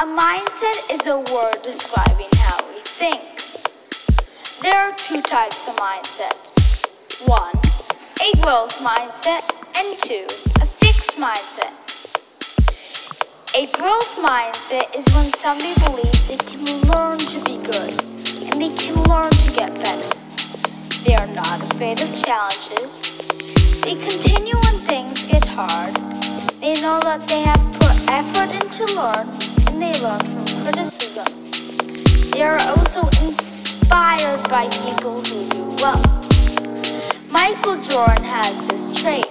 A mindset is a word describing how we think. There are two types of mindsets. One, a growth mindset, and two, a fixed mindset. A growth mindset is when somebody believes they can learn to be good and they can learn to get better. They are not afraid of challenges. They continue when things get hard. They know that they have put effort into learn and they learn from criticism. They are also inspired by people who do well. Michael Jordan has this trait,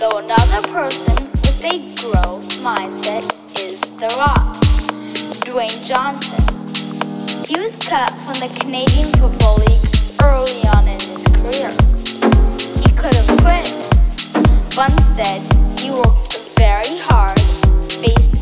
though another person with a growth mindset is The Rock, Dwayne Johnson. He was cut from the Canadian Football League early on in his career. He could have quit, but instead, he worked very hard, faced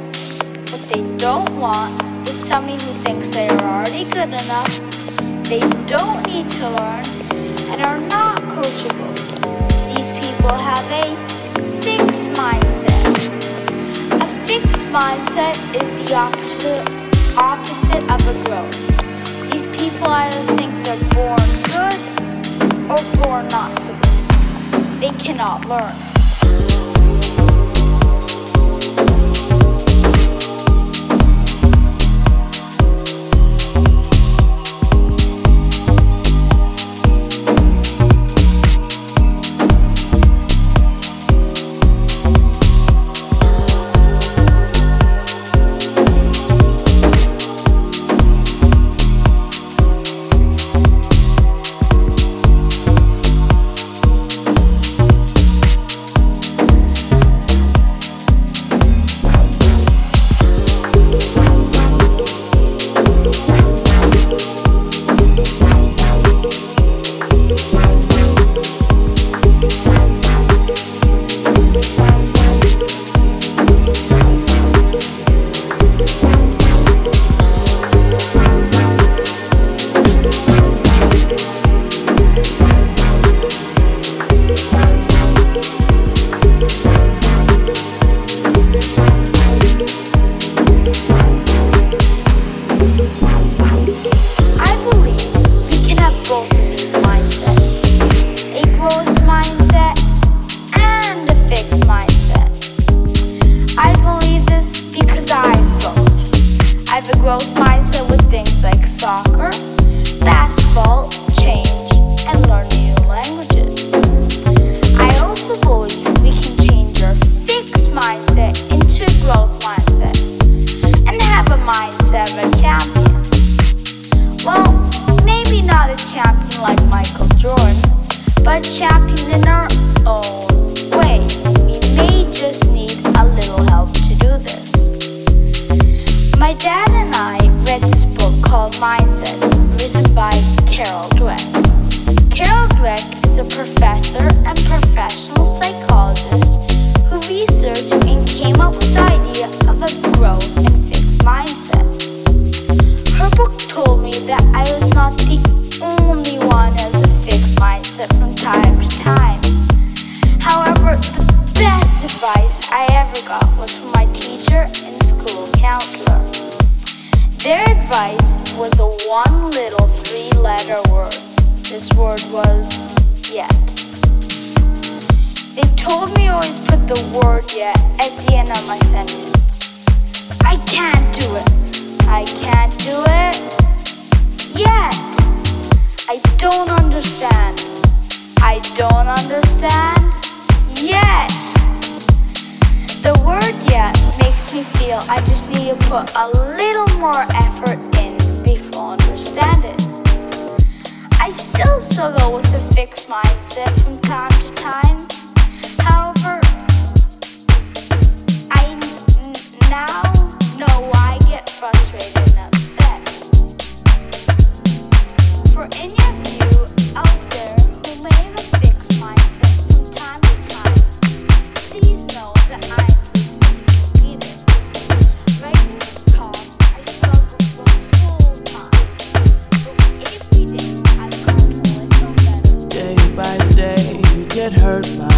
They don't want is somebody who thinks they are already good enough, they don't need to learn, and are not coachable. These people have a fixed mindset. A fixed mindset is the opposite opposite of a growth. These people either think they're born good or born not so good. They cannot learn. But a champion in our hurt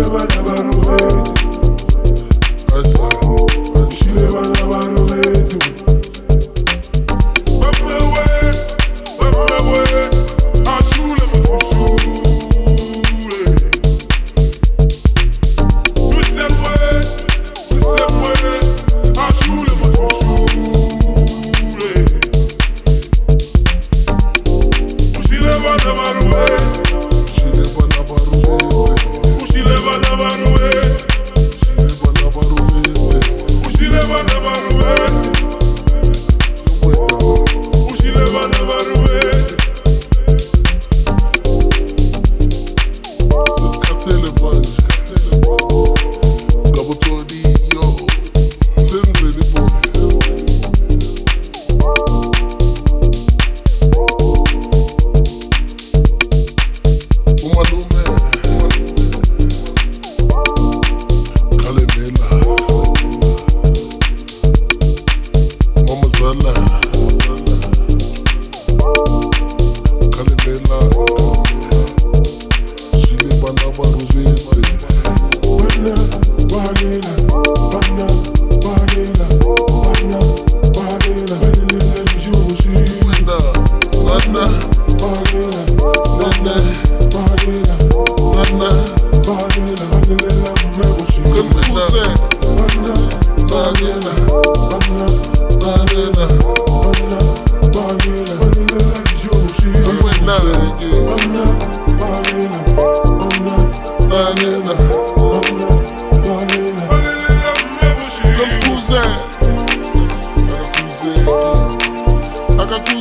asa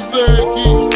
dizer